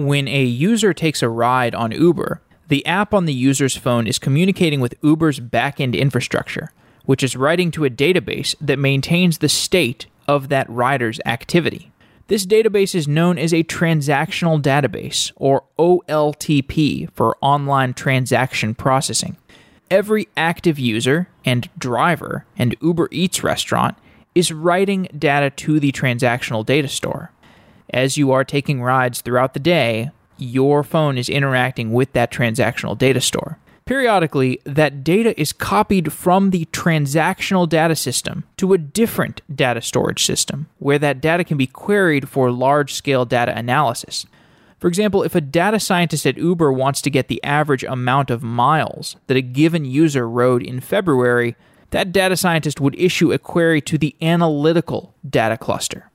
When a user takes a ride on Uber, the app on the user's phone is communicating with Uber's backend infrastructure, which is writing to a database that maintains the state of that rider's activity. This database is known as a transactional database, or OLTP for online transaction processing. Every active user and driver and Uber Eats restaurant is writing data to the transactional data store. As you are taking rides throughout the day, your phone is interacting with that transactional data store. Periodically, that data is copied from the transactional data system to a different data storage system, where that data can be queried for large scale data analysis. For example, if a data scientist at Uber wants to get the average amount of miles that a given user rode in February, that data scientist would issue a query to the analytical data cluster.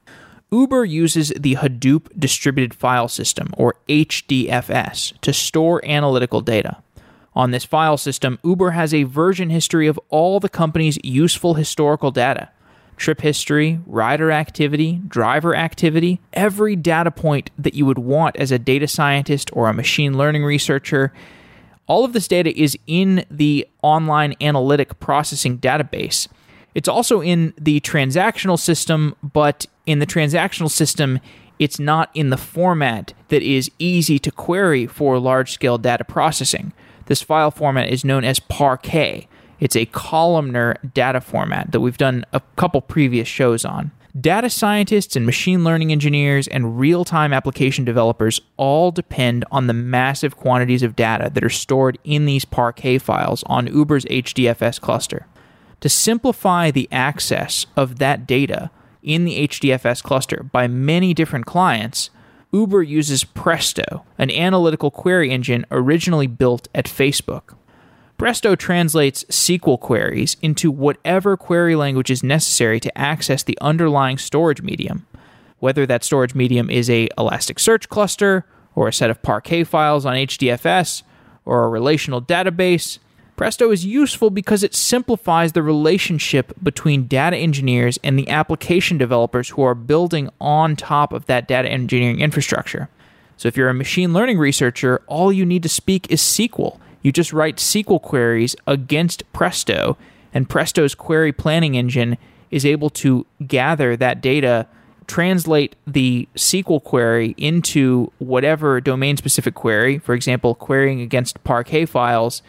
Uber uses the Hadoop Distributed File System, or HDFS, to store analytical data. On this file system, Uber has a version history of all the company's useful historical data trip history, rider activity, driver activity, every data point that you would want as a data scientist or a machine learning researcher. All of this data is in the online analytic processing database. It's also in the transactional system, but in the transactional system, it's not in the format that is easy to query for large scale data processing. This file format is known as Parquet. It's a columnar data format that we've done a couple previous shows on. Data scientists and machine learning engineers and real time application developers all depend on the massive quantities of data that are stored in these Parquet files on Uber's HDFS cluster. To simplify the access of that data in the HDFS cluster by many different clients, Uber uses Presto, an analytical query engine originally built at Facebook. Presto translates SQL queries into whatever query language is necessary to access the underlying storage medium, whether that storage medium is a Elasticsearch cluster or a set of Parquet files on HDFS or a relational database. Presto is useful because it simplifies the relationship between data engineers and the application developers who are building on top of that data engineering infrastructure. So, if you're a machine learning researcher, all you need to speak is SQL. You just write SQL queries against Presto, and Presto's query planning engine is able to gather that data, translate the SQL query into whatever domain specific query, for example, querying against Parquet files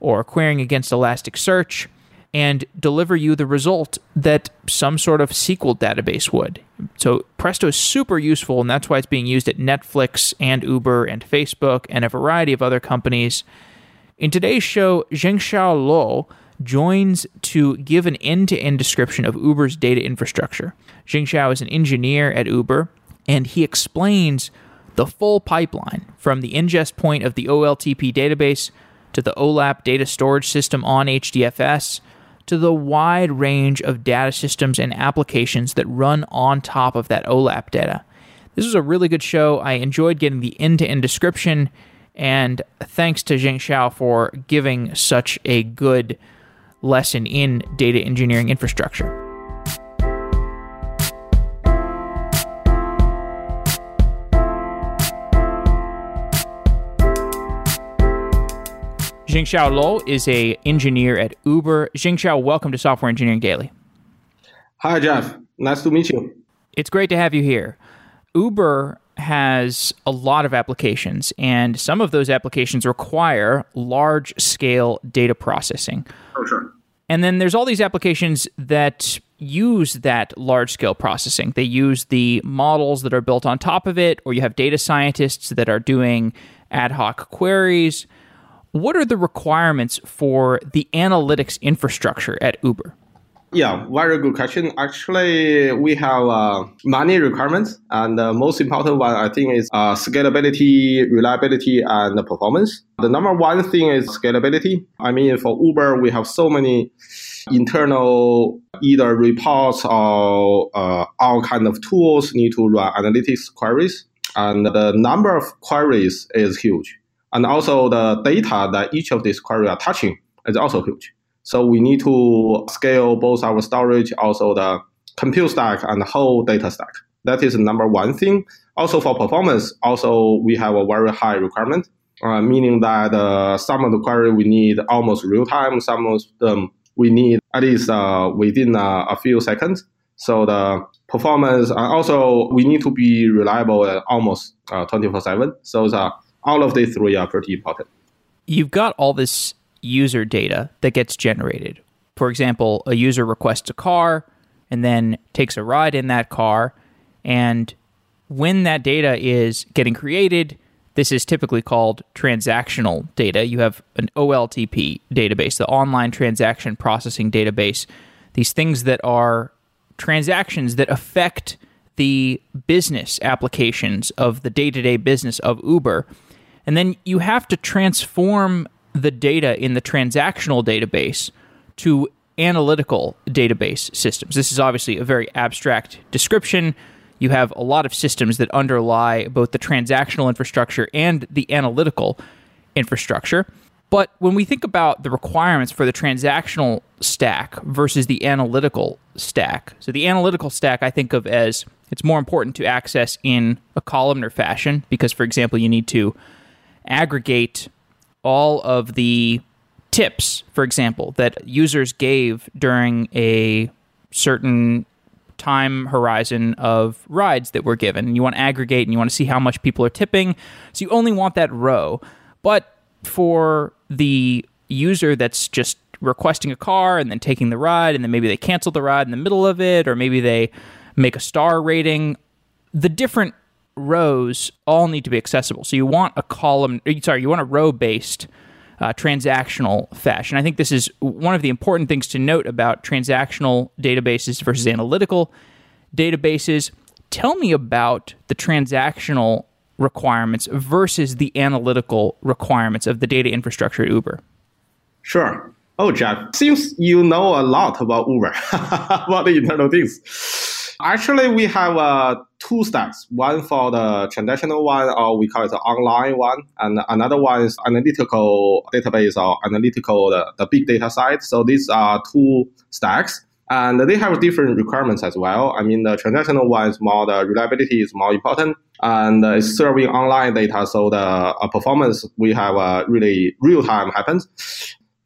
or querying against Elasticsearch and deliver you the result that some sort of SQL database would. So Presto is super useful, and that's why it's being used at Netflix and Uber and Facebook and a variety of other companies. In today's show, Zhenxiao Luo joins to give an end-to-end description of Uber's data infrastructure. Zhenxiao is an engineer at Uber, and he explains the full pipeline from the ingest point of the OLTP database to the OLAP data storage system on HDFS, to the wide range of data systems and applications that run on top of that OLAP data. This was a really good show. I enjoyed getting the end to end description, and thanks to Zhenxiao for giving such a good lesson in data engineering infrastructure. Zhenxiao Luo is a engineer at Uber. Zhenxiao, welcome to Software Engineering Daily. Hi, Jeff. Nice to meet you. It's great to have you here. Uber has a lot of applications, and some of those applications require large scale data processing. Oh, sure. And then there's all these applications that use that large scale processing. They use the models that are built on top of it, or you have data scientists that are doing ad hoc queries. What are the requirements for the analytics infrastructure at Uber? Yeah, very good question. Actually, we have uh, many requirements, and the most important one I think is uh, scalability, reliability, and performance. The number one thing is scalability. I mean, for Uber, we have so many internal either reports or uh, all kind of tools need to run analytics queries, and the number of queries is huge. And also the data that each of these queries are touching is also huge. So we need to scale both our storage, also the compute stack and the whole data stack. That is number one thing. Also for performance, also we have a very high requirement, uh, meaning that uh, some of the query we need almost real time, some of them we need at least uh, within uh, a few seconds. So the performance, and also we need to be reliable almost 24/7. So the, all of these three are pretty important. You've got all this user data that gets generated. For example, a user requests a car and then takes a ride in that car. And when that data is getting created, this is typically called transactional data. You have an OLTP database, the online transaction processing database. These things that are transactions that affect the business applications of the day to day business of Uber. And then you have to transform the data in the transactional database to analytical database systems. This is obviously a very abstract description. You have a lot of systems that underlie both the transactional infrastructure and the analytical infrastructure. But when we think about the requirements for the transactional stack versus the analytical stack, so the analytical stack I think of as it's more important to access in a columnar fashion because, for example, you need to aggregate all of the tips, for example, that users gave during a certain time horizon of rides that were given. You want to aggregate and you want to see how much people are tipping. So you only want that row. But for the user that's just requesting a car and then taking the ride, and then maybe they cancel the ride in the middle of it, or maybe they make a star rating, the different rows all need to be accessible. So you want a column, sorry, you want a row based uh, transactional fashion. I think this is one of the important things to note about transactional databases versus analytical databases. Tell me about the transactional requirements versus the analytical requirements of the data infrastructure at Uber. Sure. Oh, Jeff, seems you know a lot about Uber, about the internal things. Actually, we have uh, two stacks. One for the transactional one, or we call it the online one, and another one is analytical database or analytical the, the big data side. So these are two stacks. And they have different requirements as well. I mean, the transactional one is more the reliability is more important, and it's serving online data, so the uh, performance we have uh, really real time happens.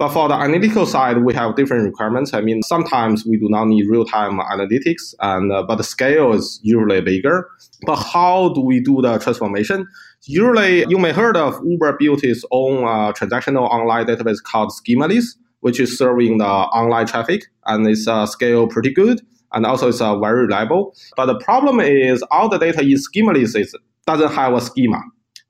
But for the analytical side, we have different requirements. I mean, sometimes we do not need real-time analytics, and uh, but the scale is usually bigger. But how do we do the transformation? Usually, you may heard of Uber built its own uh, transactional online database called Schemaless, which is serving the online traffic, and it's uh, scale pretty good, and also it's uh, very reliable. But the problem is all the data in Schemaless doesn't have a schema.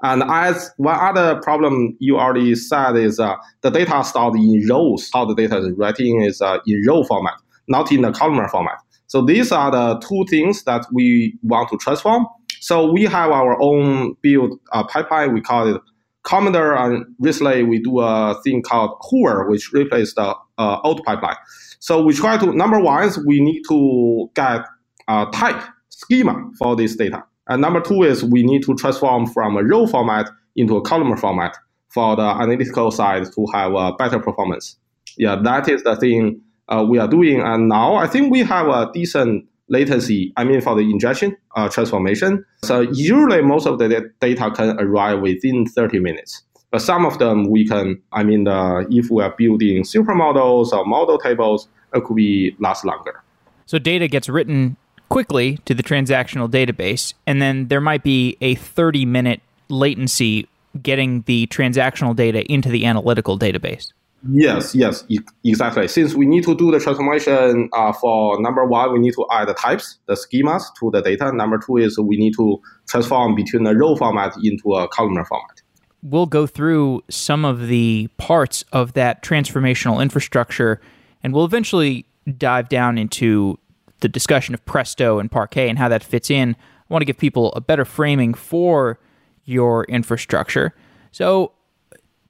And as one other problem you already said is uh, the data stored in rows. How the data is writing is uh, in row format, not in the columnar format. So these are the two things that we want to transform. So we have our own build uh, pipeline. We call it Commander, and recently we do a thing called Hoover, which replaces the uh, old pipeline. So we try to number one is we need to get a type schema for this data. And number two is we need to transform from a row format into a column format for the analytical side to have a better performance. Yeah, that is the thing uh, we are doing. And now I think we have a decent latency, I mean, for the ingestion uh, transformation. So usually most of the data can arrive within 30 minutes. But some of them we can, I mean, uh, if we are building supermodels or model tables, it could be last longer. So data gets written quickly to the transactional database, and then there might be a 30 minute latency getting the transactional data into the analytical database. Yes, yes, exactly. Since we need to do the transformation uh, for number one, we need to add the types, the schemas to the data. Number two is we need to transform between a row format into a columnar format. We'll go through some of the parts of that transformational infrastructure, and we'll eventually dive down into the discussion of Presto and Parquet and how that fits in, I want to give people a better framing for your infrastructure. So,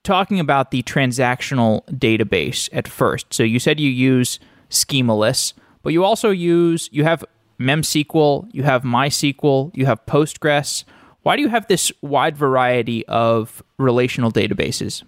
talking about the transactional database at first. So, you said you use Schemaless, but you also use, you have MemSQL, you have MySQL, you have Postgres. Why do you have this wide variety of relational databases?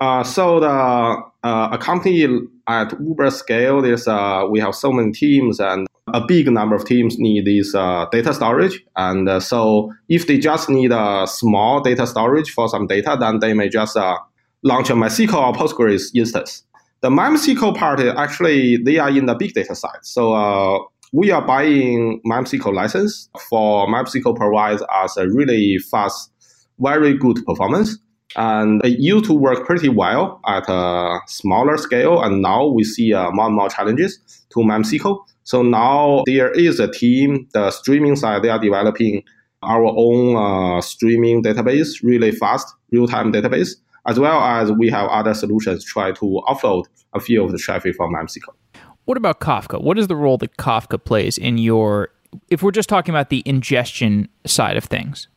Uh, so the uh, a company at Uber scale, there's uh, we have so many teams, and a big number of teams need this uh, data storage. And uh, so if they just need a small data storage for some data, then they may just uh, launch a MySQL or Postgres instance. The MySQL part, actually, they are in the big data side. So uh, we are buying MySQL license for MySQL provides us a really fast, very good performance. And it used to work pretty well at a smaller scale. And now we see uh, more and more challenges to MySQL. So now there is a team, the streaming side, they are developing our own uh, streaming database, really fast real-time database, as well as we have other solutions try to offload a few of the traffic from MySQL. What about Kafka? What is the role that Kafka plays in your, if we're just talking about the ingestion side of things?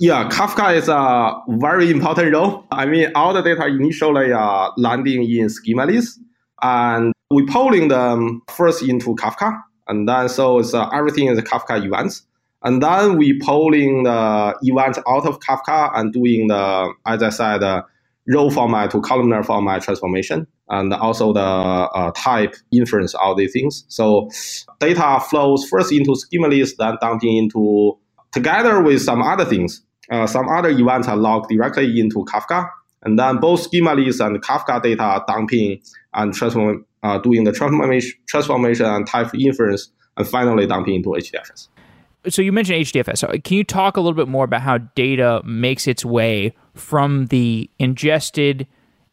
Yeah, Kafka is a very important role. I mean, all the data initially are landing in schemas, and we pulling them first into Kafka, and then so it's uh, everything is Kafka events, and then we pulling the events out of Kafka and doing the, as I said, uh, row format to columnar format transformation and also the uh, type inference, all these things. So data flows first into Schemaless, then dumping into together with some other things. Uh, some other events are logged directly into Kafka, and then both Schemaless and Kafka data are dumping and transform, uh, doing the transformation, transformation and type inference, and finally dumping into HDFS. So you mentioned HDFS. Can you talk a little bit more about how data makes its way from the ingested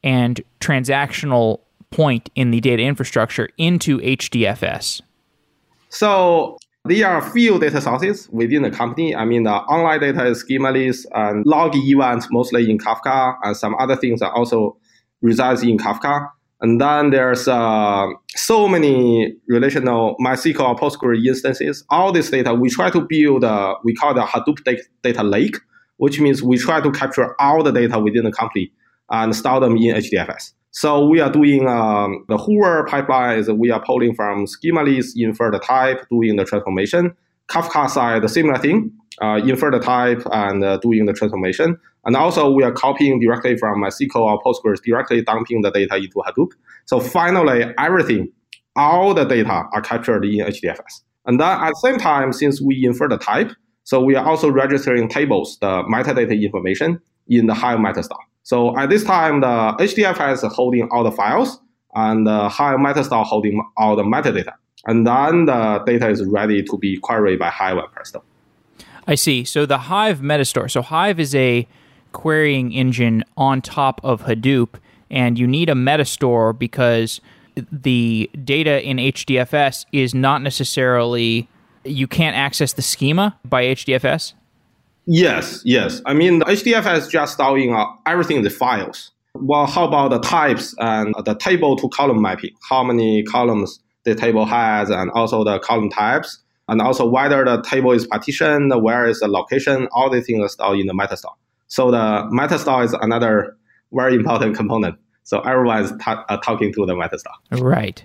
and transactional point in the data infrastructure into HDFS? So there are a few data sources within the company. I mean, the online data is Schemaless and log events mostly in Kafka, and some other things are also resides in Kafka. And then there's uh, so many relational MySQL or Postgres instances. All this data, we try to build, we call the Hadoop data lake, which means we try to capture all the data within the company and store them in HDFS. So we are doing um, the Hoover pipeline is we are pulling from Schemaless, infer the type, doing the transformation. Kafka side, the similar thing, uh, infer the type and uh, doing the transformation. And also we are copying directly from MySQL or Postgres, directly dumping the data into Hadoop. So finally, everything, all the data are captured in HDFS. And then at the same time, since we infer the type, so we are also registering tables, the metadata information in the Hive metastore. So at this time, the HDFS is holding all the files, and uh, the Hive metastore holding all the metadata. And then the data is ready to be queried by Hive and Presto. I see. So the Hive metastore. So Hive is a querying engine on top of Hadoop, and you need a metastore because the data in HDFS is not necessarily you can't access the schema by HDFS. Yes, yes. I mean, the HDFS just storing uh, everything in the files. Well, how about the types and the table to column mapping? How many columns the table has, and also the column types, and also whether the table is partitioned, where is the location, all these things are stored in the metastore. So the metastore is another very important component. So everyone's ta- uh, talking to the metastore. Right.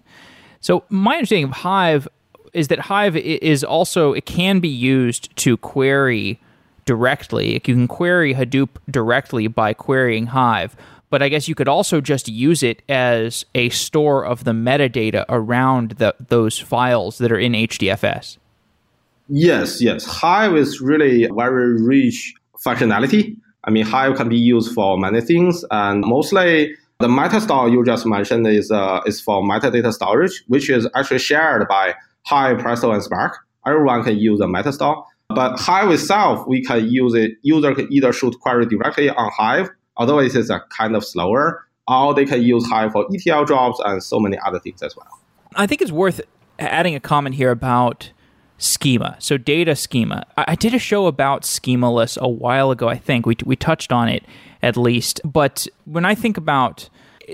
So my understanding of Hive is that Hive is also it can be used to query directly. You can query Hadoop directly by querying Hive, but I guess you could also just use it as a store of the metadata around the, those files that are in HDFS. Yes, yes. Hive is really very rich functionality. I mean, Hive can be used for many things, and mostly the metastore you just mentioned is uh, is for metadata storage, which is actually shared by Hive, Presto, and Spark. Everyone can use the metastore. But Hive itself, we can use it. User can either shoot query directly on Hive, although it is a kind of slower, or they can use Hive for ETL jobs and so many other things as well. I think it's worth adding a comment here about schema. So data schema. I, did a show about schemaless a while ago. I think we we touched on it at least. But when I think about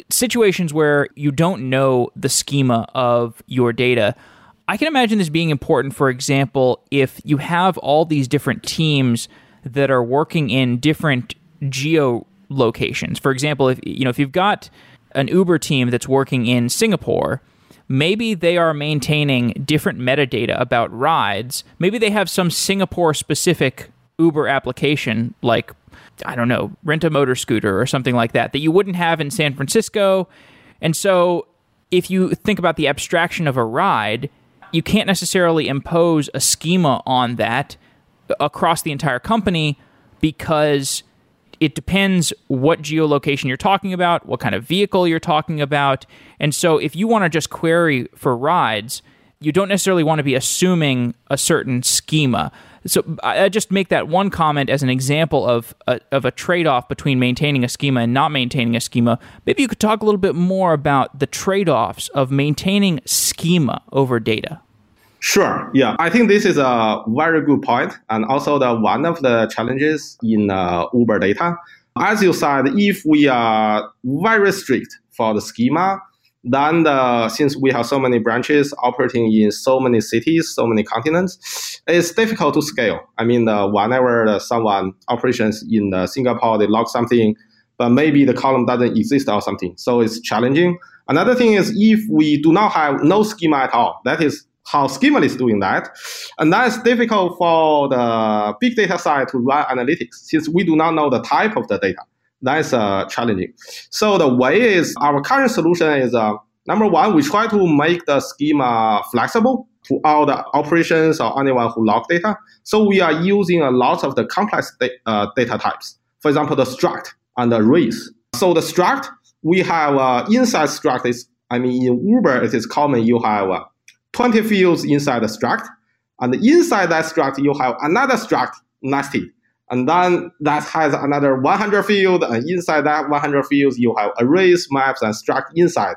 situations where you don't know the schema of your data, I can imagine this being important, for example, if you have all these different teams that are working in different geo locations. For example, if you know if you've got an Uber team that's working in Singapore, maybe they are maintaining different metadata about rides. Maybe they have some Singapore specific Uber application like I don't know, rent a motor scooter or something like that that you wouldn't have in San Francisco. And so if you think about the abstraction of a ride, you can't necessarily impose a schema on that across the entire company because it depends what geolocation you're talking about, what kind of vehicle you're talking about. And so if you want to just query for rides, you don't necessarily want to be assuming a certain schema. So I just make that one comment as an example of a, of a trade off between maintaining a schema and not maintaining a schema. Maybe you could talk a little bit more about the trade offs of maintaining schema over data. Sure. Yeah, I think this is a very good point, and also the one of the challenges in uh, Uber data. As you said, if we are very strict for the schema, then the, since we have so many branches operating in so many cities, so many continents, it's difficult to scale. I mean, the, whenever someone operations in the Singapore, they log something, but maybe the column doesn't exist or something. So it's challenging. Another thing is if we do not have no schema at all, that is how Schema is doing that. And that's difficult for the big data side to run analytics since we do not know the type of the data. That's uh, challenging. So the way is our current solution is uh, number one, we try to make the schema flexible to all the operations or anyone who log data. So we are using a lot of the complex da- uh, data types. For example, the struct and the arrays. So the struct, we have uh, inside struct is, I mean, in Uber, it is common you have uh, 20 fields inside the struct. And inside that struct, you have another struct nested. And then that has another 100 field. And inside that 100 fields, you have arrays, maps, and struct inside.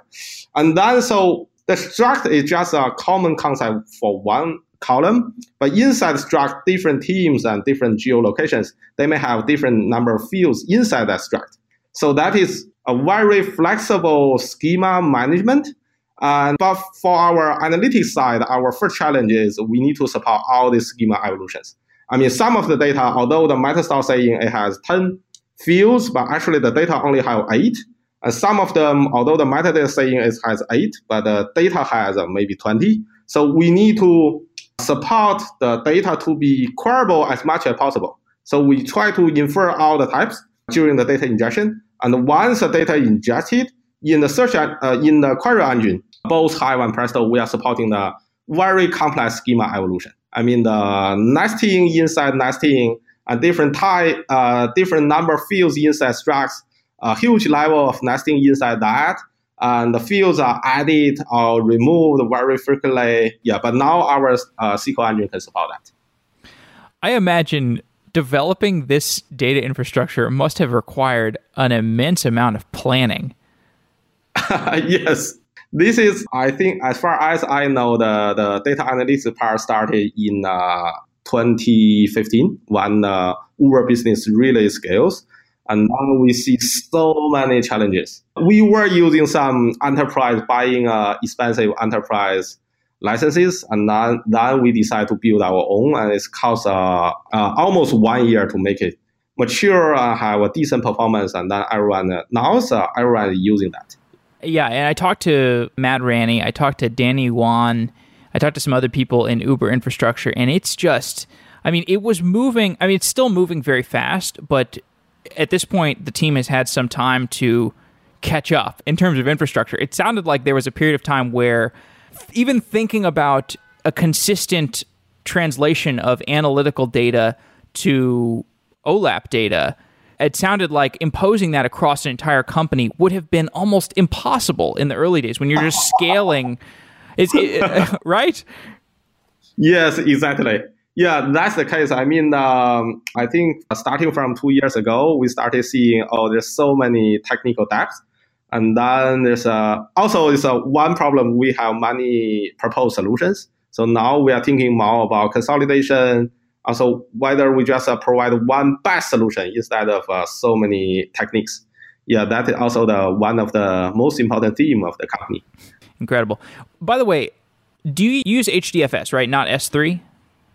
And then so the struct is just a common concept for one column, but inside struct, different teams and different geolocations, they may have different number of fields inside that struct. So that is a very flexible schema management and but for our analytics side, our first challenge is we need to support all these schema evolutions. I mean, some of the data, although the metastore saying it has 10 fields, but actually the data only have eight. And some of them, although the metadata saying it has eight, but the data has uh, maybe 20. So we need to support the data to be queryable as much as possible. So we try to infer all the types during the data ingestion. And once the data ingested in the search, uh, in the query engine, both Hive and Presto, we are supporting the very complex schema evolution. I mean, the nesting inside nesting, and different type, uh, different number of fields inside structs, a huge level of nesting inside that, and the fields are added or removed very frequently. Yeah, but now our uh, SQL engine can support that. I imagine developing this data infrastructure must have required an immense amount of planning. yes, this is, I think, as far as I know, the, the data analytics part started in uh, 2015 when uh, Uber business really scales. And now we see so many challenges. We were using some enterprise, buying uh, expensive enterprise licenses, and then, then we decide to build our own, and it's cost uh, uh, almost one year to make it mature, uh, have a decent performance, and then everyone uh, now everyone is using that. Yeah, and I talked to Matt Ranney, I talked to Danny Yuan, I talked to some other people in Uber infrastructure, and it's just, I mean, it was moving. I mean, it's still moving very fast, but at this point, the team has had some time to catch up in terms of infrastructure. It sounded like there was a period of time where even thinking about a consistent translation of analytical data to OLAP data it sounded like imposing that across an entire company would have been almost impossible in the early days when you're just scaling. Is it, right? Yes, exactly. Yeah, that's the case. I mean, um, I think starting from two years ago, we started seeing oh, there's so many technical depths, and then there's a, also it's a one problem. We have many proposed solutions. So now we are thinking more about consolidation, also whether we just uh, provide one best solution instead of uh, so many techniques. Yeah, that is also the one of the most important theme of the company. Incredible. By the way, do you use HDFS, right? Not S3?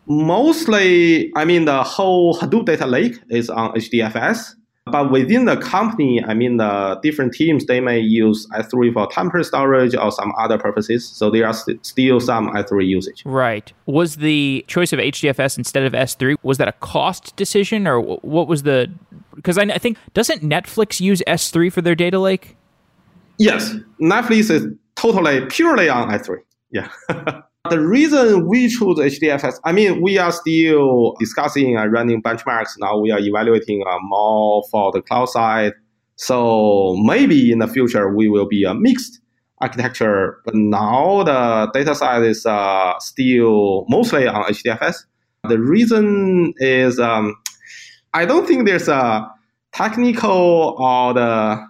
Mostly, I mean, the whole Hadoop data lake is on HDFS. But within the company, I mean, the different teams, they may use S3 for temporary storage or some other purposes. So there are st- still some S3 usage. Right. Was the choice of HDFS instead of S3, was that a cost decision or what was the, because I, I think, doesn't Netflix use S3 for their data lake? Yes. Netflix is totally purely on S3. Yeah. The reason we choose HDFS, I mean, we are still discussing and running benchmarks. Now we are evaluating uh, more for the cloud side. So maybe in the future we will be a mixed architecture. But now the data side is uh, still mostly on HDFS. The reason is um, I don't think there's a technical or the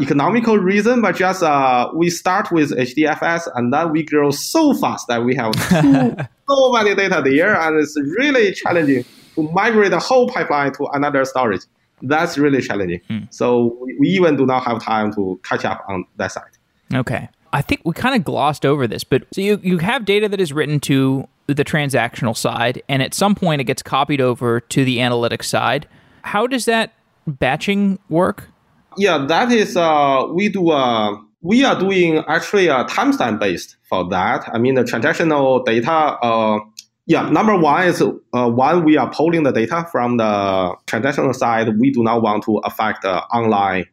economical reason, but just uh, we start with HDFS and then we grow so fast that we have too, so many data there, and it's really challenging to migrate the whole pipeline to another storage. That's really challenging. Hmm. So we, we even do not have time to catch up on that side. Okay. I think we kind of glossed over this, but so you, you have data that is written to the transactional side, and at some point it gets copied over to the analytics side. How does that batching work? Yeah, that is uh, we do uh, we are doing actually a timestamp based for that. I mean the transactional data. Uh, yeah, number one is uh, we are pulling the data from the transactional side. We do not want to affect the online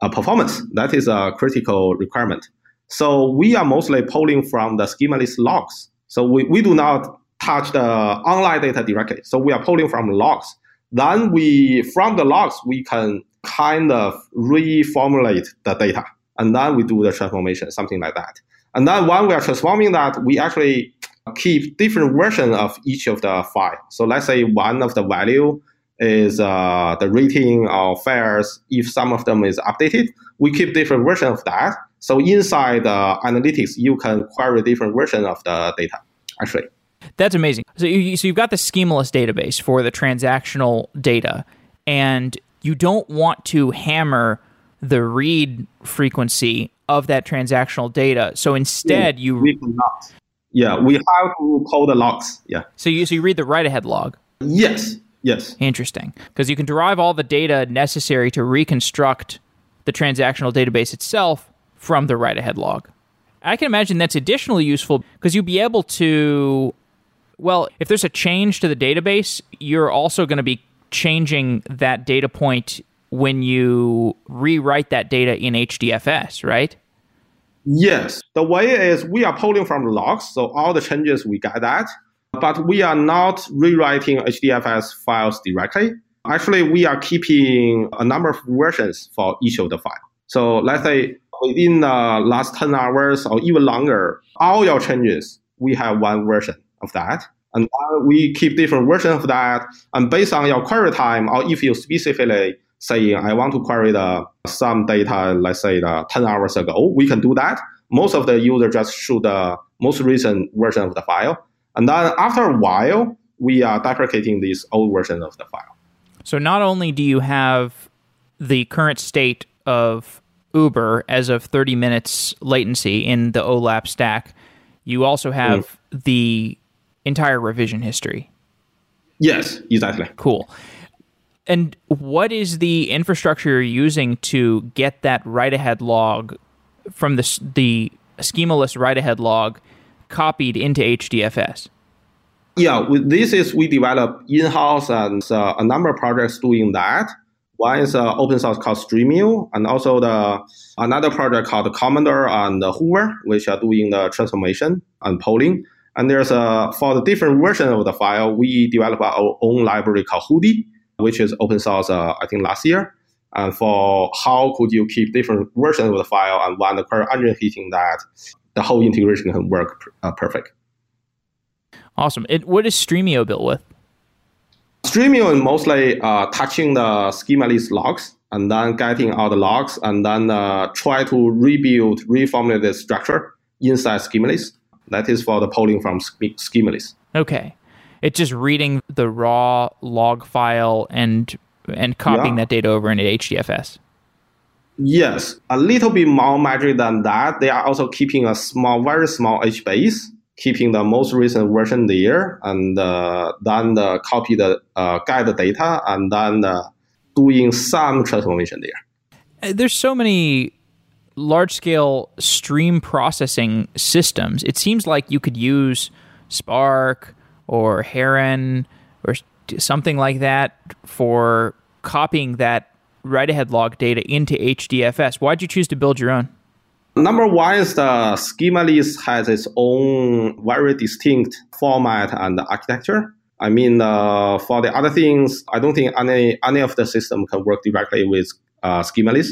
uh, performance. That is a critical requirement. So we are mostly pulling from the schemaless logs. So we, we do not touch the online data directly. So we are pulling from logs. Then we, from the logs, we can kind of reformulate the data. And then we do the transformation, something like that. And then when we are transforming that, we actually keep different version of each of the file. So let's say one of the value is uh, the rating of fares. If some of them is updated, we keep different version of that. So inside uh, analytics, you can query different version of the data. Actually, that's amazing. So you so you've got the schemaless database for the transactional data, and you don't want to hammer the read frequency of that transactional data. So instead, you we do not. Yeah, we have to call the logs. Yeah. So you so you read the write ahead log. Yes. Yes. Interesting. Because you can derive all the data necessary to reconstruct the transactional database itself from the write ahead log. I can imagine that's additionally useful because you'll be able to, well, if there's a change to the database, you're also going to be changing that data point when you rewrite that data in HDFS, right? Yes. The way is we are pulling from logs, so all the changes we get that but we are not rewriting HDFS files directly. Actually, we are keeping a number of versions for each of the file. So let's say within the last 10 hours or even longer, all your changes, we have one version of that. And we keep different versions of that. And based on your query time, or if you specifically saying, I want to query the some data, let's say the 10 hours ago, we can do that. Most of the user just shoot the most recent version of the file. And then after a while, we are deprecating this old version of the file. So not only do you have the current state of Uber as of 30 minutes latency in the OLAP stack, you also have mm. the entire revision history. Yes, exactly. Cool. And what is the infrastructure you're using to get that write ahead log from the, the schemaless write ahead log copied into HDFS? Yeah, this is we develop in-house and uh, a number of projects doing that. One is uh, open source called Streamio, and also the another project called Commander and Hoover, which are doing the transformation and polling. And there's a for the different version of the file, we develop our own library called Hudi, which is open source. Uh, I think last year. And for how could you keep different versions of the file and when the query engine hitting that, the whole integration can work uh, perfect. Awesome. It, what is Streamio built with? Streamio is mostly uh, touching the schemaless logs and then getting all the logs and then uh, try to rebuild, reformulate the structure inside schemaless. That is for the polling from schemaless. Okay. It's just reading the raw log file and and copying yeah. that data over into HDFS. Yes, a little bit more magic than that. They are also keeping a small, very small HBase, keeping the most recent version there, and uh, then uh, copy the uh, get data, and then uh, doing some transformation there. Uh, there's so many large scale stream processing systems. It seems like you could use Spark or Heron or something like that for copying that write ahead log data into HDFS. Why'd you choose to build your own? Number one is the Schemaless has its own very distinct format and architecture. I mean, uh, for the other things, I don't think any any of the system can work directly with uh, Schemaless.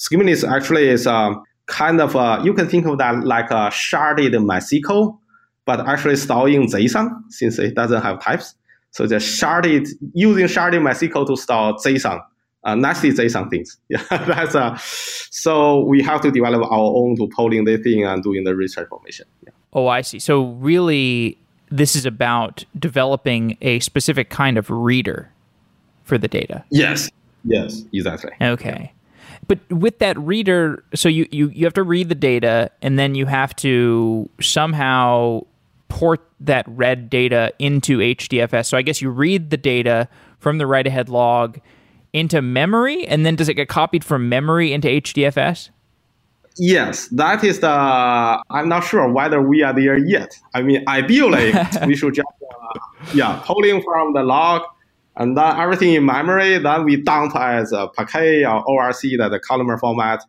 Schemaless actually is um, kind of uh, you can think of that like a sharded MySQL, but actually stored in JSON since it doesn't have types. So just sharded using sharded MySQL to store JSON uh, nasty JSON things. Yeah, that's uh, so we have to develop our own to polling the thing and doing the research transformation. Yeah. Oh, I see. So really, this is about developing a specific kind of reader for the data. Yes. Yes. Exactly. Okay. But with that reader, so you, you, you have to read the data and then you have to somehow port that read data into HDFS. So I guess you read the data from the write ahead log into memory, and then does it get copied from memory into HDFS? Yes, that is the. I'm not sure whether we are there yet. I mean, ideally, we should just, uh, yeah, pulling from the log and then everything in memory, then we dump as a Parquet or ORC, that the columnar format.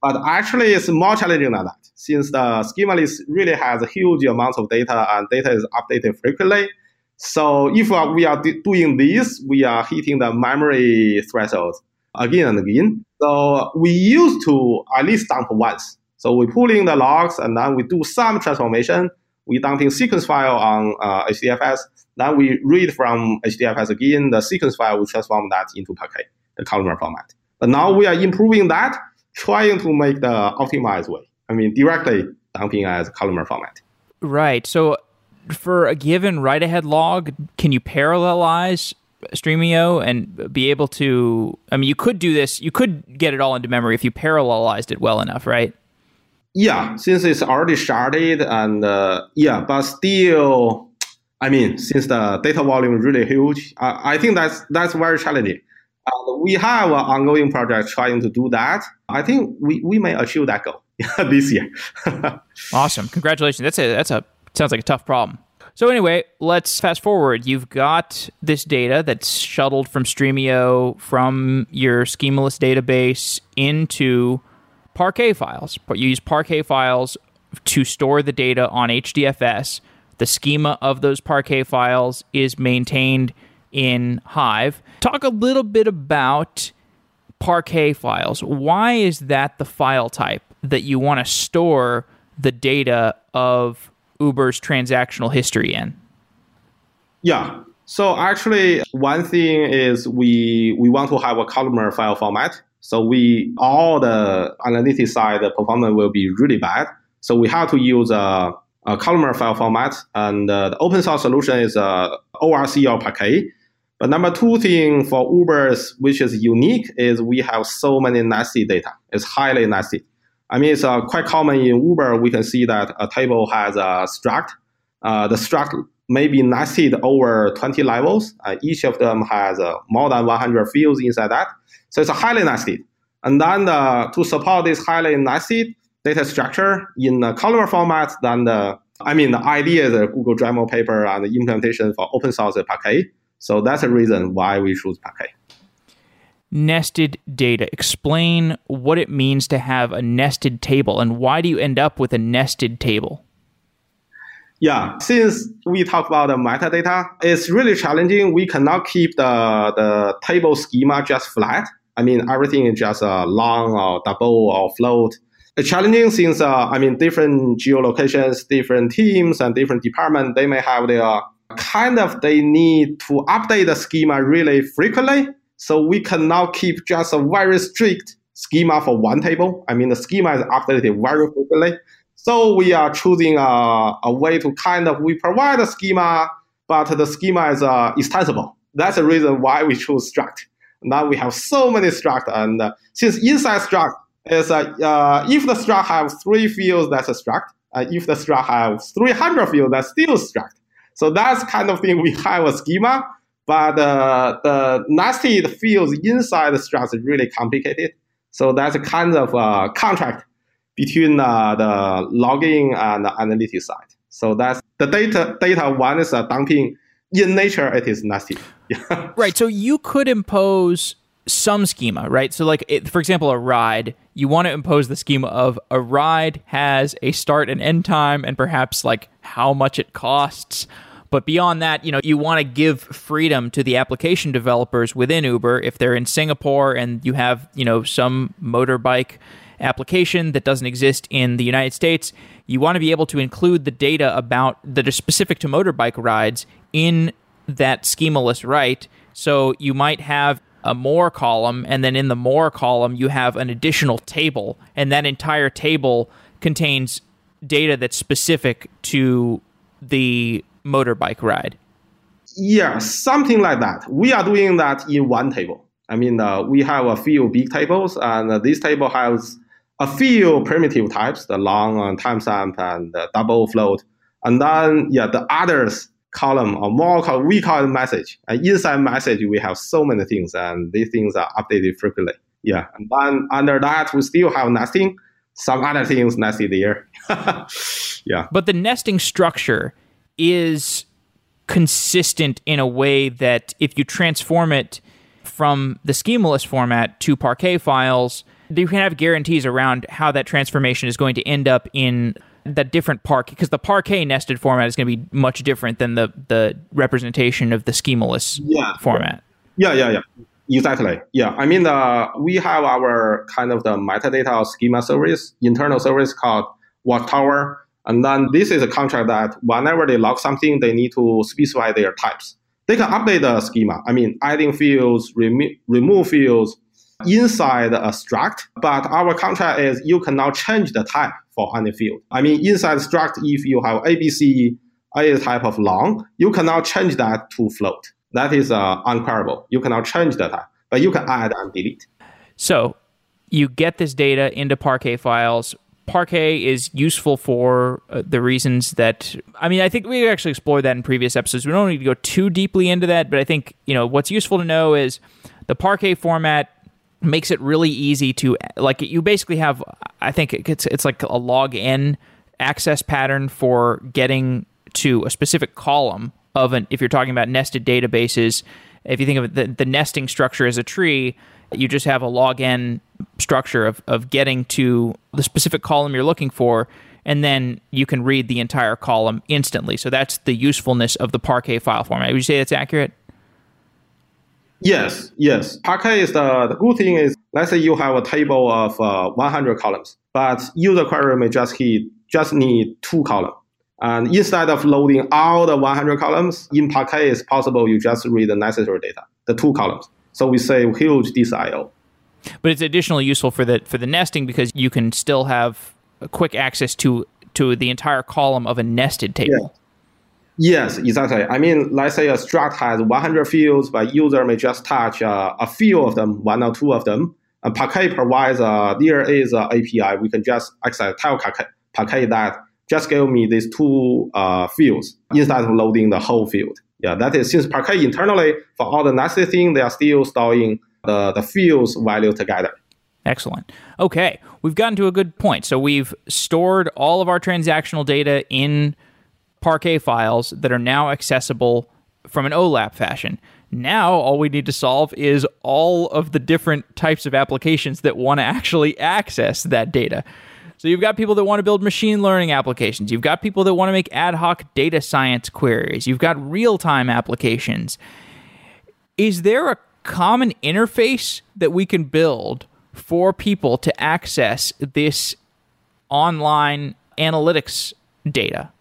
But actually, it's more challenging than that, since the Schemaless really has a huge amount of data and data is updated frequently. So if we are doing this, we are hitting the memory threshold again and again. So we used to at least dump once. So we pull in the logs and then we do some transformation. We dumping sequence file on uh, HDFS. Then we read from HDFS again. The sequence file we transform that into Parquet, the columnar format. But now we are improving that, trying to make the optimized way. I mean, directly dumping as columnar format. Right. So for a given write ahead log, can you parallelize Streamio and be able to? I mean, you could do this. You could get it all into memory if you parallelized it well enough, right? Yeah, since it's already sharded and uh, yeah, but still, I mean, since the data volume is really huge, uh, I think that's that's very challenging. Uh, we have an ongoing project trying to do that. I think we, we may achieve that goal this year. awesome! Congratulations. That's a that's a Sounds like a tough problem. So anyway, let's fast forward. You've got this data that's shuttled from Streamio from your schemaless database into Parquet files. But you use Parquet files to store the data on HDFS. The schema of those Parquet files is maintained in Hive. Talk a little bit about Parquet files. Why is that the file type that you want to store the data of Uber's transactional history in? Yeah. So actually, one thing is we we want to have a columnar file format. So we all the analytics side, the performance will be really bad. So we have to use a, a columnar file format, and uh, the open source solution is uh, ORC or Parquet. But number two thing for Uber's, which is unique, is we have so many nested data. It's highly nested. I mean, it's uh, quite common in Uber. We can see that a table has a struct. Uh, the struct may be nested over 20 levels. Uh, each of them has uh, more than 100 fields inside that. So it's a highly nested. And then uh, to support this highly nested data structure in a columnar format, then the I mean, the idea is a Google Dremel paper and the implementation for open source Parquet. So that's the reason why we choose Parquet nested data. Explain what it means to have a nested table and why do you end up with a nested table? Yeah, since we talk about the metadata, it's really challenging. We cannot keep the, the table schema just flat. I mean, everything is just uh, long or double or float. It's challenging since, uh, I mean, different geolocations, different teams, and different departments, they may have their kind of, they need to update the schema really frequently so we cannot keep just a very strict schema for one table. I mean, the schema is updated very frequently. So we are choosing a, a way to kind of, we provide a schema, but the schema is uh, extensible. That's the reason why we choose struct. Now we have so many struct, and uh, since inside struct is, uh, uh, if the struct have three fields, that's a struct. Uh, if the struct have 300 fields, that's still struct. So that's kind of thing we have a schema, but uh, the nested fields inside the struct is really complicated. So that's a kind of uh, contract between the logging and the analytics side. So that's the data. Data one is a dumping. In nature, it is nasty. right. So you could impose some schema, right? So, like, it, for example, a ride, you want to impose the schema of a ride has a start and end time and perhaps like how much it costs. But beyond that, you know, you want to give freedom to the application developers within Uber. If they're in Singapore and you have, you know, some motorbike application that doesn't exist in the United States, you want to be able to include the data about that are specific to motorbike rides in that schemaless right. So you might have a more column, and then in the more column, you have an additional table, and that entire table contains data that's specific to the motorbike ride. Yeah, something like that. We are doing that in one table. I mean, uh, we have a few big tables, and uh, this table has a few primitive types, the long and timestamp and the double float. And then, yeah, the others column or more column, we call it message. And inside message, we have so many things, and these things are updated frequently. Yeah, and then under that, we still have nesting, some other things nested there. yeah. But the nesting structure is consistent in a way that if you transform it from the schemaless format to Parquet files, you can have guarantees around how that transformation is going to end up in that different park because the parquet nested format is going to be much different than the the representation of the schemaless yeah. format. Yeah, yeah, yeah. Exactly. Yeah. I mean, uh, we have our kind of the metadata schema service, internal service called Watchtower. And then this is a contract that whenever they log something, they need to specify their types. They can update the schema. I mean, adding fields, remo- remove fields inside a struct. But our contract is you can now change the type for any field. I mean, inside struct, if you have ABC, a type of long, you can now change that to float. That is uh, unqueryable. You cannot change the type, but you can add and delete. So you get this data into Parquet files. Parquet is useful for uh, the reasons that I mean I think we actually explored that in previous episodes. We don't need to go too deeply into that, but I think you know what's useful to know is the Parquet format makes it really easy to like you basically have I think it's it's like a log n access pattern for getting to a specific column of an if you're talking about nested databases if you think of the, the nesting structure as a tree you just have a log n structure of, of getting to the specific column you're looking for and then you can read the entire column instantly. So that's the usefulness of the parquet file format. Would you say that's accurate Yes, yes. Parquet is the, the good thing is, let's say you have a table of uh, 100 columns, but user query may just hit, just need two columns. And instead of loading all the 100 columns, in Parquet it's possible you just read the necessary data, the two columns. So we save huge disk IO. But it's additionally useful for the for the nesting because you can still have quick access to to the entire column of a nested table. Yes, exactly. I mean, let's say a struct has 100 fields, but user may just touch uh, a few of them, one or two of them. And Parquet provides uh, there is an API. We can just access, tell Parquet that just give me these two uh, fields instead of loading the whole field. Yeah, that is since Parquet internally for all the nested thing, they are still storing the, the fields value together. Excellent. Okay, we've gotten to a good point. So we've stored all of our transactional data in Parquet files that are now accessible from an OLAP fashion. Now, all we need to solve is all of the different types of applications that want to actually access that data. So, you've got people that want to build machine learning applications. You've got people that want to make ad hoc data science queries. You've got real time applications. Is there a common interface that we can build for people to access this online analytics data?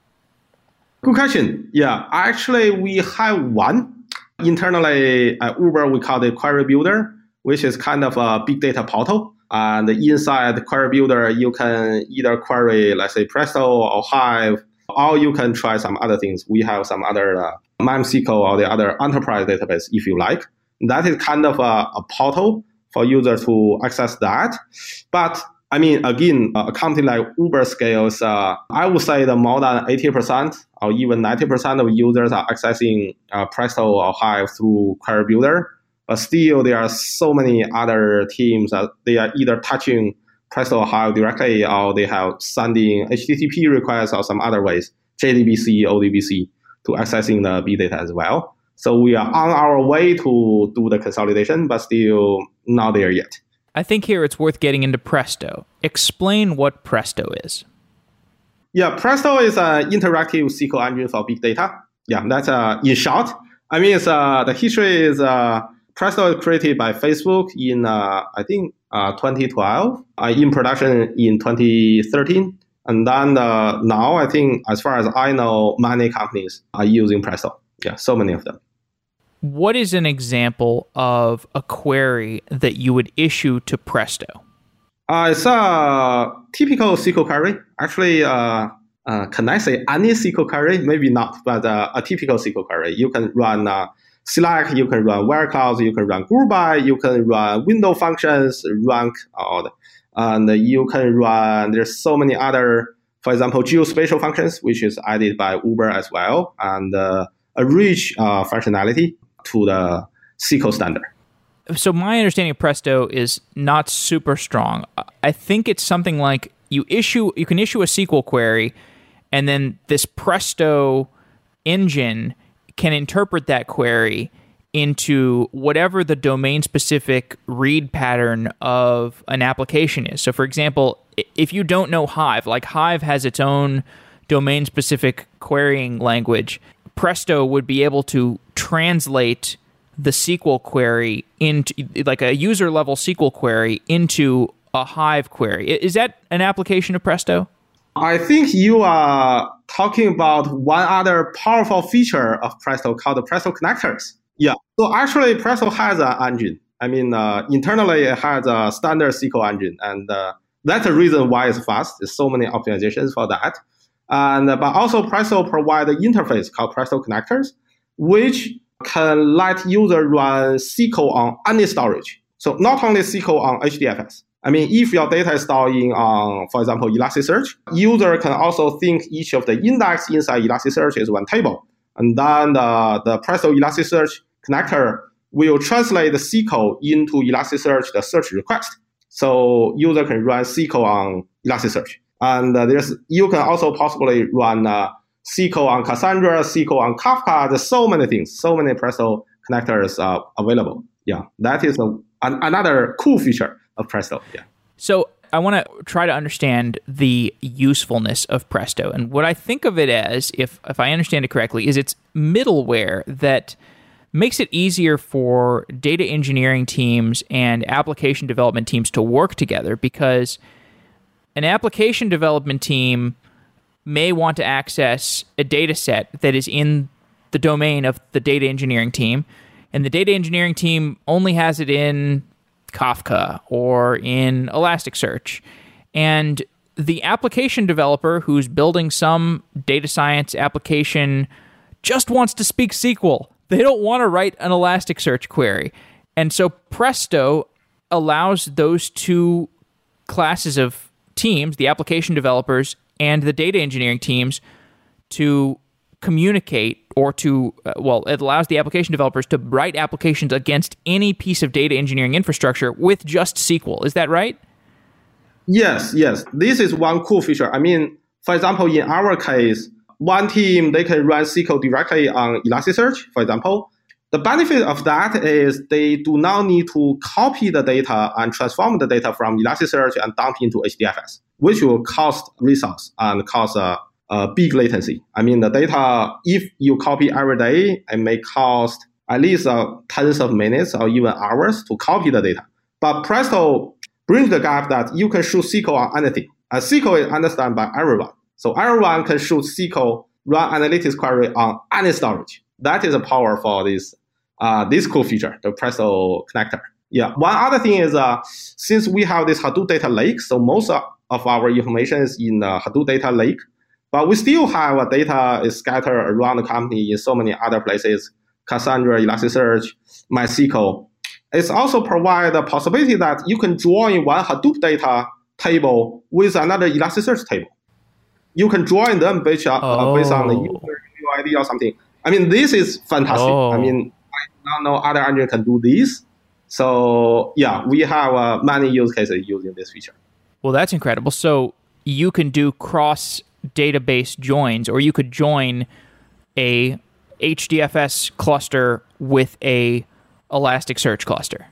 Good question. Yeah, actually, we have one internally at Uber. We call it Query Builder, which is kind of a big data portal. And inside the Query Builder, you can either query, let's say, Presto or Hive, or you can try some other things. We have some other uh, or the other enterprise database if you like. That is kind of a, a portal for users to access that. But I mean, again, a company like Uber scales, uh, I would say that more than 80% or even 90% of users are accessing uh, Presto or Hive through Query Builder. But still, there are so many other teams that they are either touching Presto or Hive directly or they have sending HTTP requests or some other ways, JDBC, ODBC, to accessing the B data as well. So we are on our way to do the consolidation, but still not there yet. I think here it's worth getting into Presto. Explain what Presto is. Yeah, Presto is an interactive SQL engine for big data. Yeah, that's uh, in short. I mean, it's, uh, the history is uh, Presto is created by Facebook in, uh, I think, uh, 2012, uh, in production in 2013. And then uh, now, I think, as far as I know, many companies are using Presto. Yeah, so many of them. What is an example of a query that you would issue to Presto? Uh, it's a typical SQL query. Actually, uh, uh, can I say any SQL query? Maybe not, but uh, a typical SQL query. You can run uh, select, you can run where clause, you can run group by, you can run window functions, rank, all that. and you can run. There's so many other, for example, geospatial functions, which is added by Uber as well, and uh, a rich functionality to the SQL standard so my understanding of Presto is not super strong. I think it's something like you issue you can issue a SQL query, and then this Presto engine can interpret that query into whatever the domain specific read pattern of an application is. So, for example, if you don't know Hive, like Hive has its own domain specific querying language, Presto would be able to translate the SQL query into like a user level SQL query into a Hive query. Is that an application of Presto? I think you are talking about one other powerful feature of Presto called the Presto connectors. Yeah. So actually, Presto has an engine. I mean, uh, internally it has a standard SQL engine, and uh, that's the reason why it's fast. There's so many optimizations for that. And but also Presto provides an interface called Presto connectors, which can let user run SQL on any storage. So not only SQL on HDFS. I mean, if your data is stored in, um, for example, Elasticsearch, user can also think each of the index inside Elasticsearch is one table. And then the, the Presto Elasticsearch connector will translate the SQL into Elasticsearch, the search request. So user can run SQL on Elasticsearch. And uh, there's you can also possibly run uh, SQL on Cassandra, SQL on Kafka. There's so many things, so many Presto connectors are available. Yeah, that is a, an, another cool feature of Presto. Yeah. So I want to try to understand the usefulness of Presto, and what I think of it as, if if I understand it correctly, is it's middleware that makes it easier for data engineering teams and application development teams to work together because an application development team may want to access a data set that is in the domain of the data engineering team, and the data engineering team only has it in Kafka or in Elasticsearch. And the application developer who's building some data science application just wants to speak SQL. They don't want to write an Elasticsearch query. And so Presto allows those two classes of teams, the application developers and the data engineering teams to communicate or to uh, well it allows the application developers to write applications against any piece of data engineering infrastructure with just SQL is that right? Yes yes. This is one cool feature. I mean for example in our case one team they can run SQL directly on Elasticsearch for example. The benefit of that is they do not need to copy the data and transform the data from Elasticsearch and dump into HDFS which will cost resource and cause a, a big latency. I mean, the data, if you copy every day, it may cost at least uh, tens of minutes or even hours to copy the data. But Presto brings the gap that you can shoot SQL on anything. And SQL is understood by everyone. So everyone can shoot SQL, run analytics query on any storage. That is the power for this uh, this cool feature, the Presto connector. Yeah. One other thing is, uh, since we have this Hadoop data lake, so most of our information is in the Hadoop data lake, but we still have a data is scattered around the company in so many other places, Cassandra, Elasticsearch, MySQL. It's also provide the possibility that you can join one Hadoop data table with another Elasticsearch table. You can join them based on, oh. uh, based on the oh. user ID or something. I mean, this is fantastic. Oh. I mean, I don't know other engine can do this. So yeah, we have uh, many use cases using this feature. Well, that's incredible. So you can do cross database joins, or you could join a HDFS cluster with a Elasticsearch cluster.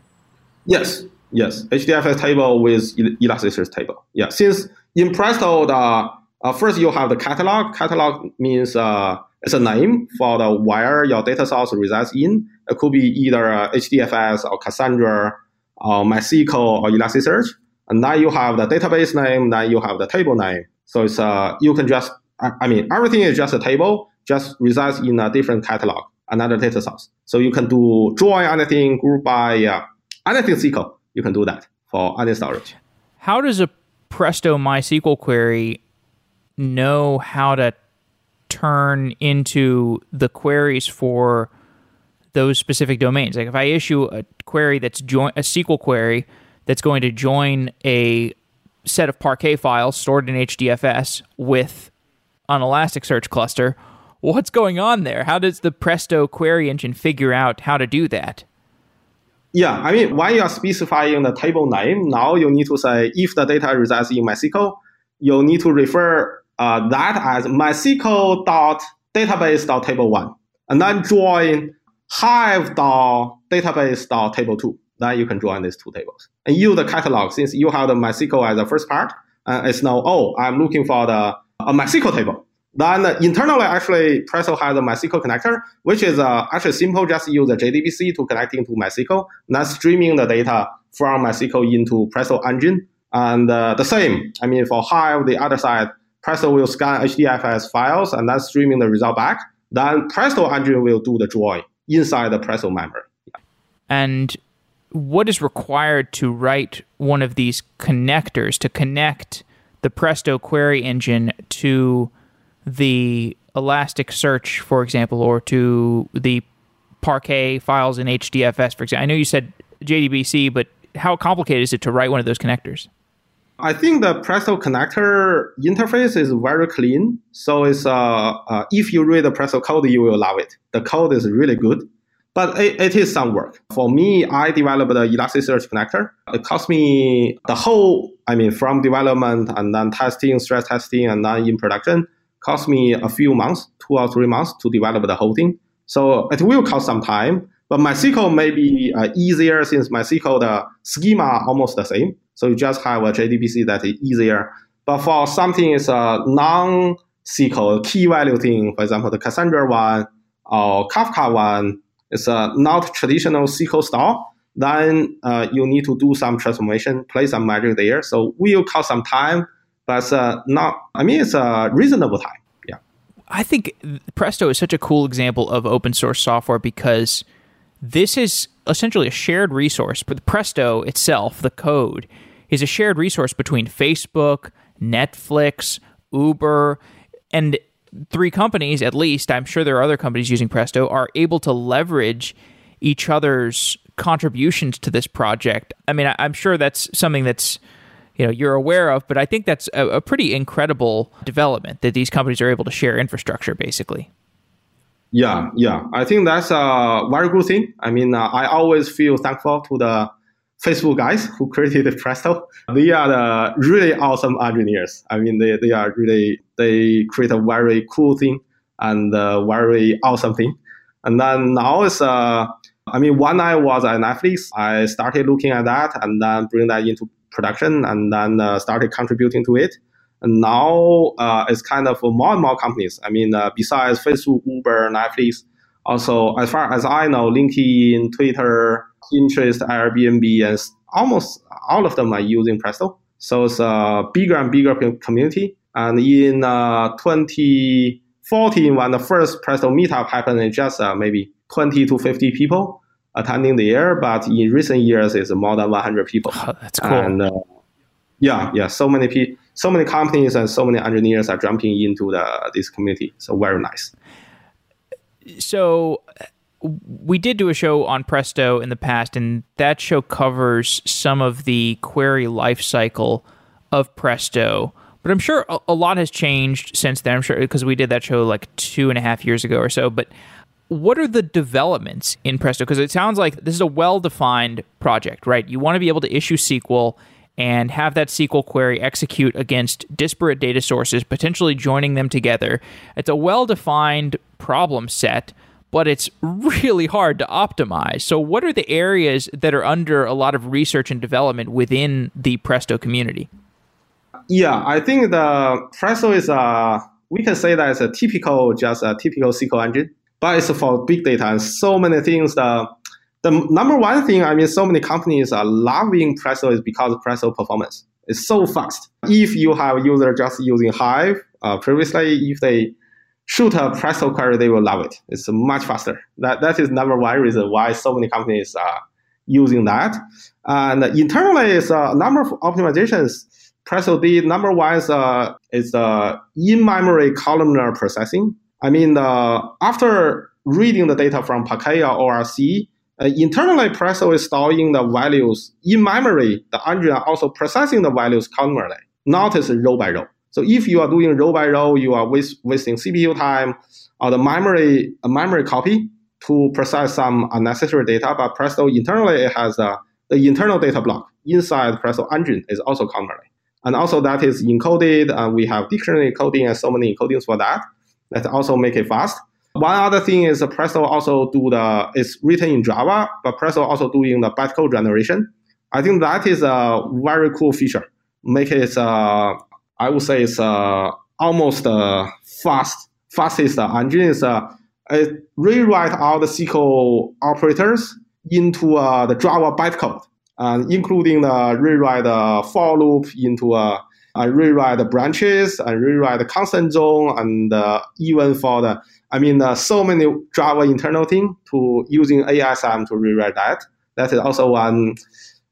Yes, yes, HDFS table with Elasticsearch table. Yeah, since in Presto, the uh, first you have the catalog. Catalog means uh, it's a name for the where your data source resides in. It could be either HDFS or Cassandra or MySQL or Elasticsearch. And then you have the database name, then you have the table name. So it's uh, you can just, I mean, everything is just a table, just resides in a different catalog, another data source. So you can do join anything, group by, yeah, anything SQL. You can do that for any storage. How does a Presto MySQL query know how to turn into the queries for those specific domains? Like if I issue a query that's join a SQL query that's going to join a set of Parquet files stored in HDFS with an Elasticsearch cluster. What's going on there? How does the Presto query engine figure out how to do that? Yeah, I mean, when you are specifying the table name, now you need to say if the data resides in MySQL, you need to refer uh, that as MySQL dot database dot table one, and then join hive dot database dot table two. Then you can join these two tables and use the catalog since you have the MySQL as the first part. Uh, it's now oh I'm looking for the a MySQL table. Then internally, actually, Presto has a MySQL connector, which is uh, actually simple. Just use the JDBC to connect into MySQL, then streaming the data from MySQL into Presto engine. And uh, the same, I mean, for Hive, the other side, Presto will scan HDFS files and then streaming the result back. Then Presto engine will do the join inside the Presto memory. And what is required to write one of these connectors to connect the Presto query engine to the Elasticsearch, for example, or to the Parquet files in HDFS, for example? I know you said JDBC, but how complicated is it to write one of those connectors? I think the Presto connector interface is very clean. So it's uh, uh, if you read the Presto code, you will love it. The code is really good, but it, it is some work. For me, I developed the Elasticsearch connector. It cost me the whole, I mean, from development and then testing, stress testing, and then in production, cost me a few months, two or three months to develop the whole thing. So it will cost some time. But MySQL may be uh, easier since MySQL the schema almost the same. So you just have a JDBC that is easier. But for something is a non-SQL key value thing, for example, the Cassandra one or Kafka one, it's a not traditional SQL style, Then uh, you need to do some transformation, play some magic there. So will cost some time, but uh, not. I mean, it's a reasonable time. Yeah. I think Presto is such a cool example of open source software because this is essentially a shared resource. But Presto itself, the code, is a shared resource between Facebook, Netflix, Uber, and three companies at least. I'm sure there are other companies using Presto are able to leverage each other's contributions to this project. I mean, I'm sure that's something that's you know you're aware of, but I think that's a, a pretty incredible development that these companies are able to share infrastructure, basically. Yeah, yeah, I think that's a very good thing. I mean, uh, I always feel thankful to the Facebook guys who created Presto. They are the really awesome engineers. I mean, they, they are really, they create a very cool thing and a very awesome thing. And then now it's, uh, I mean, when I was at Netflix, I started looking at that and then bring that into production and then uh, started contributing to it. And now uh, it's kind of more and more companies. I mean, uh, besides Facebook, Uber, Netflix, also as far as I know, LinkedIn, Twitter, Pinterest, Airbnb, and almost all of them are using Presto. So it's a bigger and bigger community. And in uh, 2014, when the first Presto meetup happened, it's just uh, maybe 20 to 50 people attending there. But in recent years, it's more than 100 people. Oh, that's cool. And uh, yeah, yeah, so many people, so many companies and so many engineers are jumping into the this community. So very nice. So we did do a show on Presto in the past, and that show covers some of the query lifecycle of Presto. But I'm sure a, lot has changed since then. I'm sure because we did that show like two and a half years ago or so. But what are the developments in Presto? Because it sounds like this is a well defined project, right? You want to be able to issue SQL and have that SQL query execute against disparate data sources, potentially joining them together. It's a well defined problem set but it's really hard to optimize. So, what are the areas that are under a lot of research and development within the Presto community? Yeah, I think the Presto is a we can say that it's a typical just a typical SQL engine, but it's for big data and so many things. The the number one thing I mean, so many companies are loving Presto is because Presto performance is so fast. If you have user just using Hive uh, previously, if they shoot a Presto query, they will love it. It's much faster. That that is number one reason why so many companies are using that. And internally, it's a number of optimizations. Presto did. Number one is uh, is uh, in-memory columnar processing. I mean, uh, after reading the data from or ORC, uh, internally, Presto is storing the values in memory. The engine also processing the values columnarly, not as row by row. So if you are doing row by row, you are waste, wasting CPU time or the memory memory copy to process some unnecessary data. But Presto internally it has a, the internal data block inside Presto engine is also columnary. And also that is encoded. And we have dictionary encoding and so many encodings for that. That also make it fast. One other thing is Presto also do the it's written in Java, but Presto also doing the bytecode generation. I think that is a very cool feature. Make it uh, I would say it's uh, almost uh, fast, fastest engine is uh, it rewrite all the SQL operators into uh, the Java bytecode, and including the rewrite the for loop into uh, uh, rewrite the branches and rewrite the constant zone and uh, even for the I mean uh, so many Java internal thing to using ASM to rewrite that. That is also one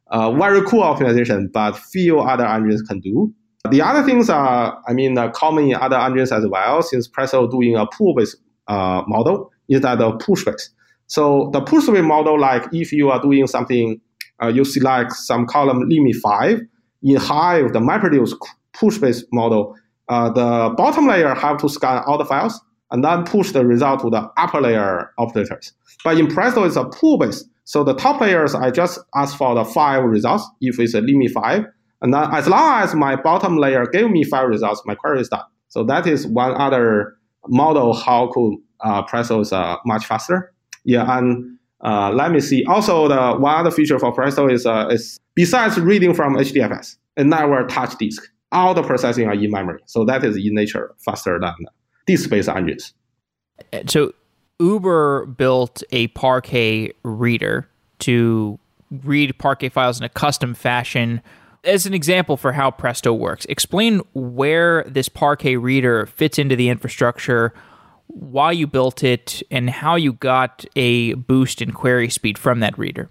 uh, very cool optimization, but few other engines can do. The other things are, I mean, uh, common in other engines as well, since Presto doing a pull-based uh, model instead of push-based. So the push-based model, like if you are doing something, uh, you select some column limit five. In Hive, the MapReduce push-based model, uh, the bottom layer have to scan all the files and then push the result to the upper layer operators. But in Presto, it's a pull-based. So the top layers, I just ask for the five results if it's a limit five. And then as long as my bottom layer gave me five results, my query is done. So that is one other model how could uh, Presto is uh, much faster. Yeah, and uh, let me see. Also, the one other feature for Presto is uh, is besides reading from HDFS, it never touch disk. All the processing are in memory, so that is in nature faster than disk-based engines. So Uber built a Parquet reader to read Parquet files in a custom fashion as an example for how Presto works, explain where this Parquet reader fits into the infrastructure, why you built it, and how you got a boost in query speed from that reader.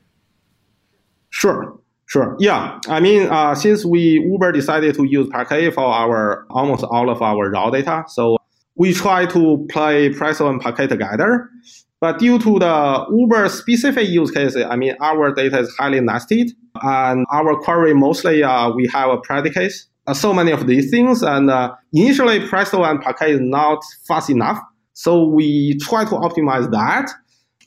Sure. Sure. Yeah. I mean, uh, since we Uber decided to use Parquet for our almost all of our raw data, so we try to play Presto and Parquet together. But due to the Uber specific use case, I mean, our data is highly nested and our query mostly uh, we have a predicate. Uh, so many of these things. And uh, initially, Presto and Parquet is not fast enough. So we try to optimize that.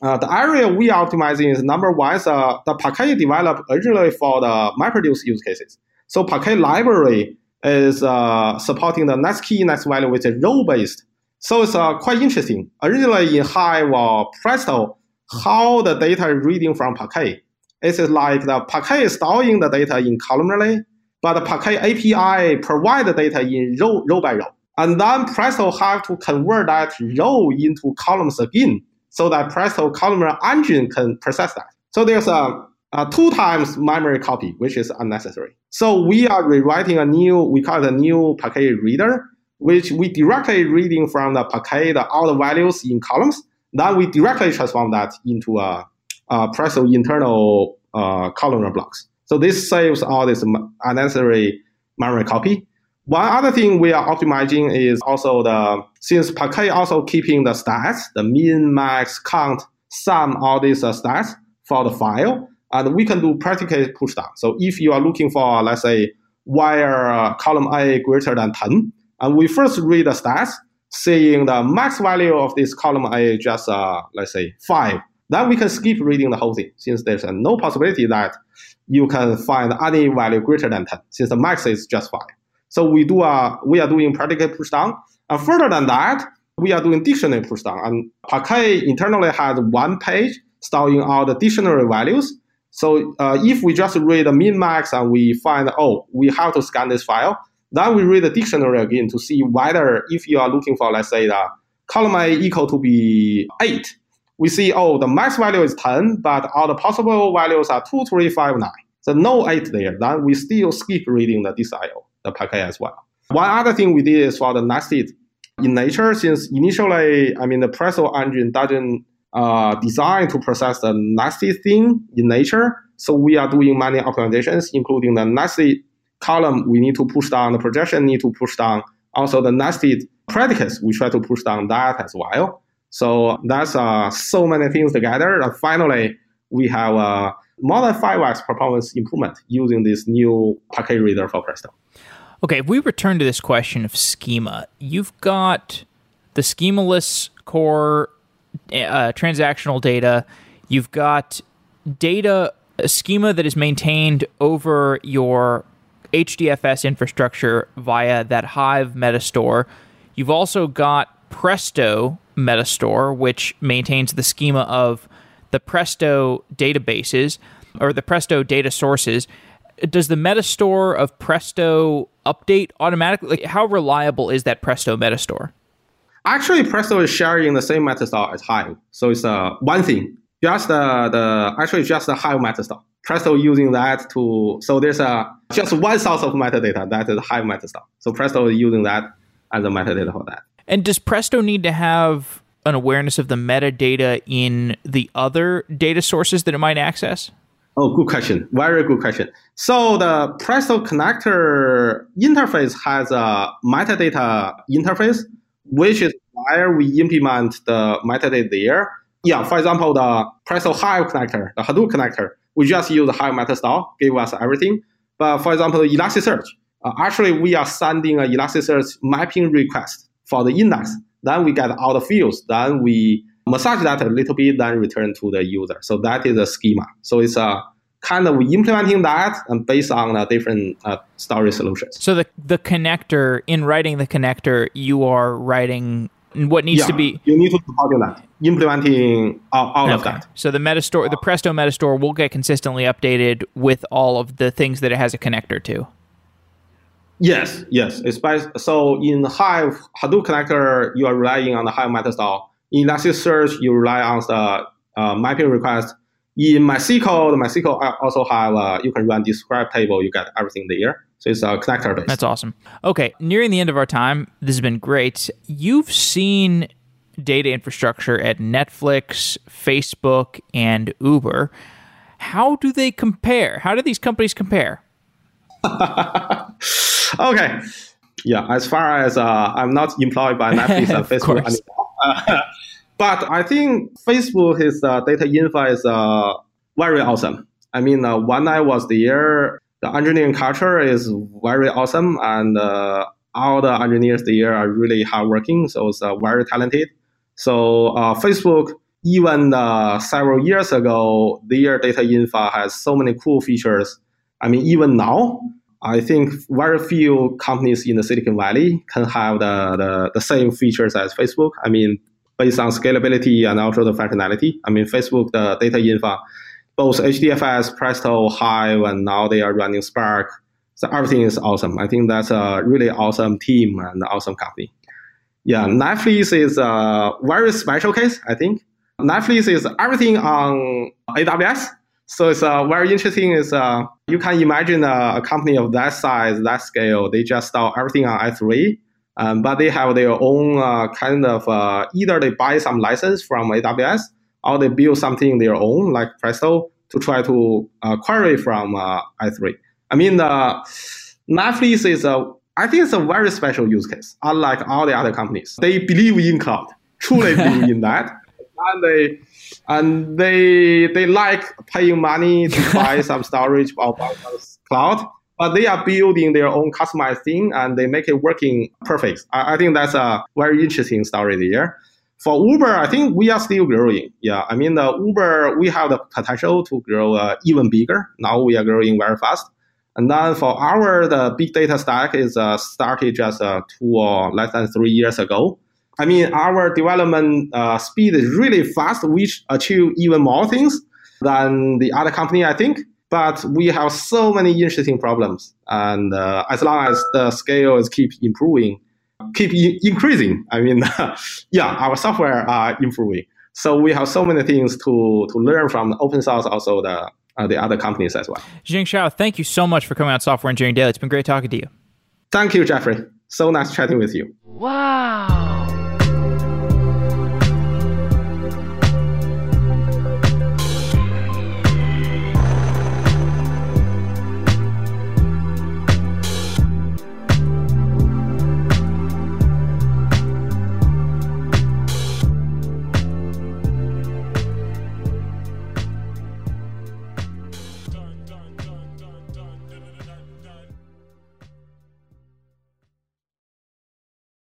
Uh, the area we are optimizing is number one is uh, the Parquet developed originally for the MapReduce use cases. So Parquet library is uh, supporting the next key, next value, which is row based. So it's uh, quite interesting. Originally in Hive or Presto, how the data is reading from Parquet. It's like the Parquet is storing the data in columnarly, but the Parquet API provide the data in row, row by row. And then Presto have to convert that row into columns again, so that Presto columnar engine can process that. So there's a, a two times memory copy, which is unnecessary. So we are rewriting a new, we call it a new Parquet reader, which we directly reading from the Parquet the, all the values in columns. Then we directly transform that into a, a Presto internal uh, columnar blocks. So this saves all this unnecessary memory copy. One other thing we are optimizing is also the since Parquet also keeping the stats, the min, max, count, sum, all these uh, stats for the file, and we can do predicate pushdown. So if you are looking for, let's say, wire uh, column A greater than 10, and we first read the stats, seeing the max value of this column A just, uh, let's say, 5. Then we can skip reading the whole thing, since there's no possibility that you can find any value greater than 10, since the max is just 5. So we do a, we are doing predicate pushdown. And further than that, we are doing dictionary push down. And Parquet internally has one page storing all the dictionary values. So uh, if we just read the min max and we find, oh, we have to scan this file, then we read the dictionary again to see whether if you are looking for, let's say, the column A equal to be 8, we see, oh, the max value is 10, but all the possible values are 2, 3, 5, 9. So no 8 there. Then we still skip reading the DSIO, the Parquet as well. One other thing we did is for the nested in nature, since initially, I mean, the Presto engine doesn't uh, design to process the nested thing in nature. So we are doing many optimizations, including the nested column. We need to push down the projection, need to push down also the nested predicates. We try to push down that as well. So that's uh, so many things together. And finally, we have uh, more than 5x performance improvement using this new Parquet reader for Presto. Okay, if we return to this question of schema, you've got the schemaless core uh, transactional data, you've got data, schema that is maintained over your HDFS infrastructure via that Hive metastore. You've also got Presto metastore, which maintains the schema of the Presto databases or the Presto data sources does the metastore of Presto update automatically? Like, how reliable is that Presto metastore? Actually, Presto is sharing the same metastore as Hive, so it's uh, one thing. Just uh, the actually just the Hive metastore. Presto using that to so there's a just one source of metadata that is Hive metastore. So Presto is using that as a metadata for that. And does Presto need to have an awareness of the metadata in the other data sources that it might access? Oh, good question. Very good question. So the Presto connector interface has a metadata interface, which is where we implement the metadata there. Yeah, for example, the Presto Hive connector, the Hadoop connector, we just use the Hive metastore, give us everything. But for example, Elasticsearch, uh, actually we are sending an Elasticsearch mapping request for the index. Then we get all the fields. Then we massage that a little bit, then return to the user. So that is a schema. So it's a kind of implementing that and based on the different uh, storage solutions. So the the connector in writing the connector, you are writing what needs yeah, to be. You need to support that, implementing all, all okay. of that. So the metastore, the Presto metastore, will get consistently updated with all of the things that it has a connector to. Yes, yes. So in Hive Hadoop connector, you are relying on the Hive metastore. In Elasticsearch, you rely on the uh, mapping request. In MySQL, the MySQL also have uh, you can run describe table. You get everything there. So it's a connector based. That's awesome. Okay, nearing the end of our time, this has been great. You've seen data infrastructure at Netflix, Facebook, and Uber. How do they compare? How do these companies compare? okay. Yeah, as far as uh, I'm not employed by Netflix and Facebook anymore. Uh, but I think Facebook, his uh, data info is uh, very awesome. I mean, uh, when I was there, the engineering culture is very awesome, and uh, all the engineers there are really hardworking, so it's very talented. So Facebook, even several years ago, their data info has so many cool features. I mean, even now, I think very few companies in the Silicon Valley can have the, the, the, same features as Facebook. I mean, based on scalability and also the functionality. I mean, Facebook, the data info, both HDFS, Presto, Hive, and now they are running Spark. So everything is awesome. I think that's a really awesome team and awesome company. Yeah, Netflix is a very special case, I think. Netflix is everything on AWS so it's uh, very interesting. Is uh, you can imagine a, a, company of that size, that scale, they just store everything on S3, um, but they have their own uh, kind of uh, either they buy some license from AWS or they build something their own, like Presto, to try to uh, query from uh, S3. I mean, uh, Netflix is a, I think it's a very special use case, unlike all the other companies. They believe in cloud, truly believe in that, and they and they they like paying money to buy some storage or buy some cloud, but they are building their own customized thing and they make it working perfect. I, I think that's a very interesting story there. For Uber, I think we are still growing. Yeah, I mean, the Uber, we have the potential to grow uh, even bigger. Now we are growing very fast. And then for our the big data stack is uh, started just uh, two or less than three years ago. I mean, our development uh, speed is really fast. We achieve even more things than the other company, I think. But we have so many interesting problems, and uh, as long as the scale is keep improving, keep increasing. I mean, yeah, our software are improving. So we have so many things to to learn from the open source, also the uh, the other companies as well. Zhenxiao, thank you so much for coming on Software Engineering Daily. It's been great talking to you. Thank you, Jeffrey. So nice chatting with you. Wow.